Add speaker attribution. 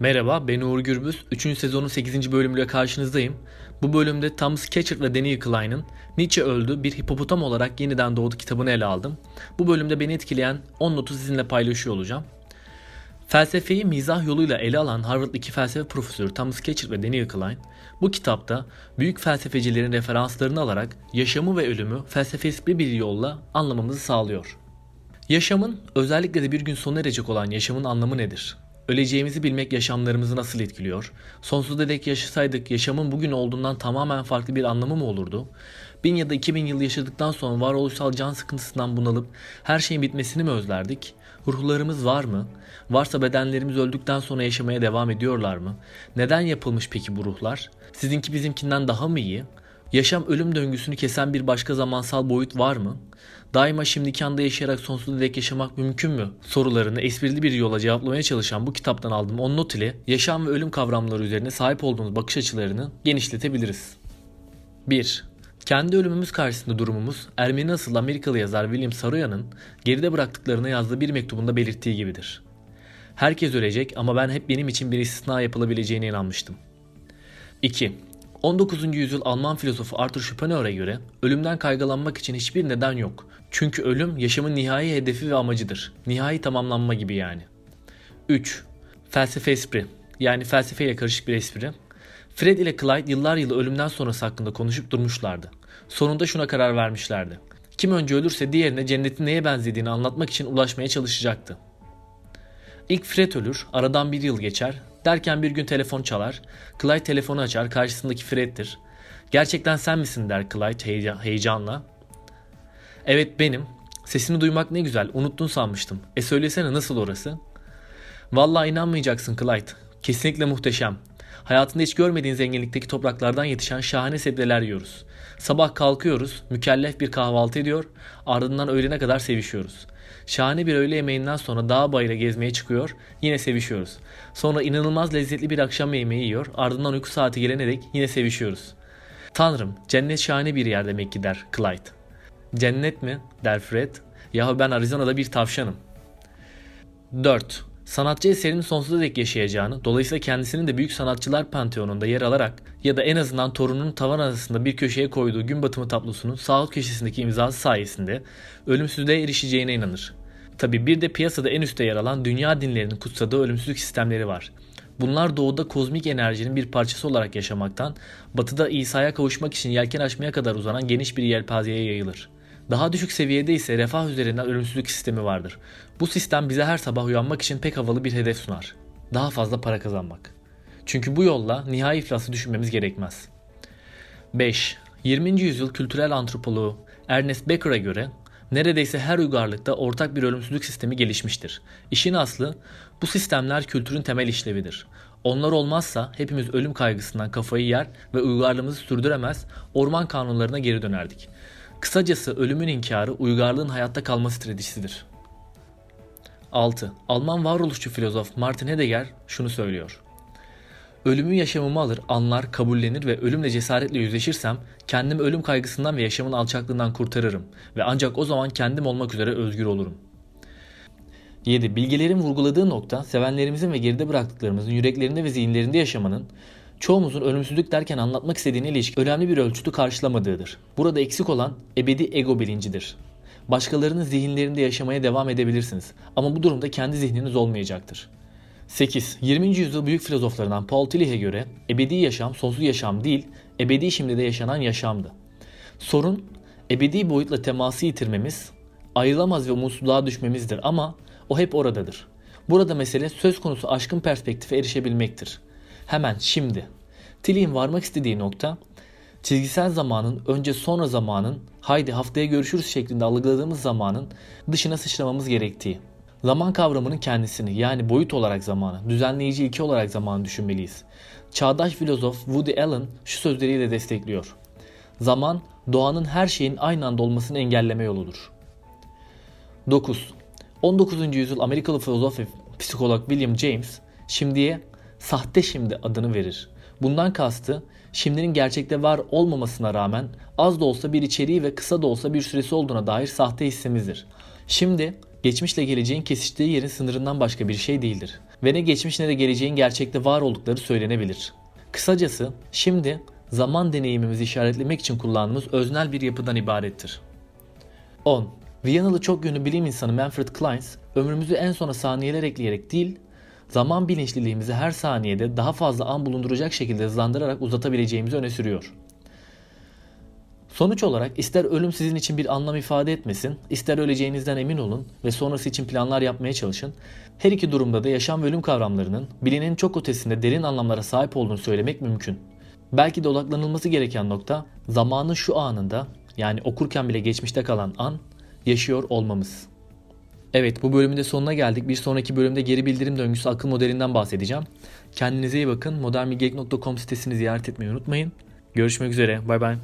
Speaker 1: Merhaba, ben Uğur Gürbüz. 3. sezonun 8. bölümüyle karşınızdayım. Bu bölümde Thomas Ketchert ve Daniel Klein'ın Nietzsche öldü, bir hipopotam olarak yeniden doğdu kitabını ele aldım. Bu bölümde beni etkileyen 10 notu sizinle paylaşıyor olacağım. Felsefeyi mizah yoluyla ele alan Harvard 2 felsefe profesörü Thomas Ketchert ve Daniel Klein, bu kitapta büyük felsefecilerin referanslarını alarak yaşamı ve ölümü felsefesi bir yolla anlamamızı sağlıyor. Yaşamın, özellikle de bir gün sona erecek olan yaşamın anlamı nedir? Öleceğimizi bilmek yaşamlarımızı nasıl etkiliyor? Sonsuza dek yaşasaydık yaşamın bugün olduğundan tamamen farklı bir anlamı mı olurdu? Bin ya da iki bin yıl yaşadıktan sonra varoluşsal can sıkıntısından bunalıp her şeyin bitmesini mi özlerdik? Ruhlarımız var mı? Varsa bedenlerimiz öldükten sonra yaşamaya devam ediyorlar mı? Neden yapılmış peki bu ruhlar? Sizinki bizimkinden daha mı iyi? Yaşam ölüm döngüsünü kesen bir başka zamansal boyut var mı? Daima şimdiki anda yaşayarak sonsuza dek yaşamak mümkün mü? Sorularını esprili bir yola cevaplamaya çalışan bu kitaptan aldığım 10 not ile yaşam ve ölüm kavramları üzerine sahip olduğumuz bakış açılarını genişletebiliriz. 1. Kendi ölümümüz karşısında durumumuz Ermeni asıl Amerikalı yazar William Saroyan'ın geride bıraktıklarına yazdığı bir mektubunda belirttiği gibidir. Herkes ölecek ama ben hep benim için bir istisna yapılabileceğine inanmıştım. 2. 19. yüzyıl Alman filozofu Arthur Schopenhauer'a göre ölümden kaygılanmak için hiçbir neden yok. Çünkü ölüm yaşamın nihai hedefi ve amacıdır. Nihai tamamlanma gibi yani. 3. Felsefe espri yani felsefeyle karışık bir espri. Fred ile Clyde yıllar yılı ölümden sonrası hakkında konuşup durmuşlardı. Sonunda şuna karar vermişlerdi. Kim önce ölürse diğerine cennetin neye benzediğini anlatmak için ulaşmaya çalışacaktı. İlk Fred ölür, aradan bir yıl geçer. Derken bir gün telefon çalar. Clyde telefonu açar, karşısındaki Fred'tir. Gerçekten sen misin der Clyde heyecanla. Evet benim. Sesini duymak ne güzel, unuttun sanmıştım. E söylesene nasıl orası? Vallahi inanmayacaksın Clyde. Kesinlikle muhteşem. Hayatında hiç görmediğin zenginlikteki topraklardan yetişen şahane sebzeler yiyoruz. Sabah kalkıyoruz, mükellef bir kahvaltı ediyor, ardından öğlene kadar sevişiyoruz. Şahane bir öğle yemeğinden sonra dağ bayıra gezmeye çıkıyor, yine sevişiyoruz. Sonra inanılmaz lezzetli bir akşam yemeği yiyor, ardından uyku saati gelene dek yine sevişiyoruz. Tanrım, cennet şahane bir yer demek ki der Clyde. Cennet mi? der Fred. Yahu ben Arizona'da bir tavşanım. 4. Sanatçı eserinin sonsuza dek yaşayacağını, dolayısıyla kendisinin de büyük sanatçılar panteonunda yer alarak ya da en azından torunun tavan arasında bir köşeye koyduğu gün batımı tablosunun sağ alt köşesindeki imzası sayesinde ölümsüzlüğe erişeceğine inanır. Tabi bir de piyasada en üstte yer alan dünya dinlerinin kutsadığı ölümsüzlük sistemleri var. Bunlar doğuda kozmik enerjinin bir parçası olarak yaşamaktan, batıda İsa'ya kavuşmak için yelken açmaya kadar uzanan geniş bir yelpazeye yayılır. Daha düşük seviyede ise refah üzerinden ölümsüzlük sistemi vardır. Bu sistem bize her sabah uyanmak için pek havalı bir hedef sunar. Daha fazla para kazanmak. Çünkü bu yolla nihai iflası düşünmemiz gerekmez. 5. 20. yüzyıl kültürel antropoloğu Ernest Becker'a göre neredeyse her uygarlıkta ortak bir ölümsüzlük sistemi gelişmiştir. İşin aslı bu sistemler kültürün temel işlevidir. Onlar olmazsa hepimiz ölüm kaygısından kafayı yer ve uygarlığımızı sürdüremez, orman kanunlarına geri dönerdik. Kısacası ölümün inkarı uygarlığın hayatta kalma stratejisidir. 6. Alman varoluşçu filozof Martin Heidegger şunu söylüyor. Ölümü yaşamımı alır, anlar, kabullenir ve ölümle cesaretle yüzleşirsem kendimi ölüm kaygısından ve yaşamın alçaklığından kurtarırım ve ancak o zaman kendim olmak üzere özgür olurum. 7. Bilgelerin vurguladığı nokta sevenlerimizin ve geride bıraktıklarımızın yüreklerinde ve zihinlerinde yaşamanın çoğumuzun ölümsüzlük derken anlatmak istediğine ilişkin önemli bir ölçütü karşılamadığıdır. Burada eksik olan ebedi ego bilincidir. Başkalarının zihinlerinde yaşamaya devam edebilirsiniz ama bu durumda kendi zihniniz olmayacaktır. 8. 20. yüzyıl büyük filozoflarından Paul Tillich'e göre ebedi yaşam sonsuz yaşam değil, ebedi şimdi de yaşanan yaşamdı. Sorun ebedi boyutla teması yitirmemiz, ayrılamaz ve umutsuzluğa düşmemizdir ama o hep oradadır. Burada mesele söz konusu aşkın perspektife erişebilmektir. Hemen şimdi. Tilly'in varmak istediği nokta çizgisel zamanın önce sonra zamanın haydi haftaya görüşürüz şeklinde algıladığımız zamanın dışına sıçramamız gerektiği. Zaman kavramının kendisini yani boyut olarak zamanı, düzenleyici ilke olarak zamanı düşünmeliyiz. Çağdaş filozof Woody Allen şu sözleriyle destekliyor. Zaman doğanın her şeyin aynı anda olmasını engelleme yoludur. 9. 19. yüzyıl Amerikalı filozof ve psikolog William James şimdiye sahte şimdi adını verir. Bundan kastı şimdinin gerçekte var olmamasına rağmen az da olsa bir içeriği ve kısa da olsa bir süresi olduğuna dair sahte hissimizdir. Şimdi geçmişle geleceğin kesiştiği yerin sınırından başka bir şey değildir. Ve ne geçmiş ne de geleceğin gerçekte var oldukları söylenebilir. Kısacası şimdi zaman deneyimimizi işaretlemek için kullandığımız öznel bir yapıdan ibarettir. 10. Viyanalı çok yönlü bilim insanı Manfred Kleins, ömrümüzü en sona saniyeler ekleyerek değil, zaman bilinçliliğimizi her saniyede daha fazla an bulunduracak şekilde hızlandırarak uzatabileceğimizi öne sürüyor. Sonuç olarak ister ölüm sizin için bir anlam ifade etmesin, ister öleceğinizden emin olun ve sonrası için planlar yapmaya çalışın. Her iki durumda da yaşam ve ölüm kavramlarının bilinin çok ötesinde derin anlamlara sahip olduğunu söylemek mümkün. Belki de odaklanılması gereken nokta zamanın şu anında yani okurken bile geçmişte kalan an yaşıyor olmamız. Evet bu bölümün de sonuna geldik. Bir sonraki bölümde geri bildirim döngüsü akıl modelinden bahsedeceğim. Kendinize iyi bakın. modernbilgelik.com sitesini ziyaret etmeyi unutmayın. Görüşmek üzere. Bay bay.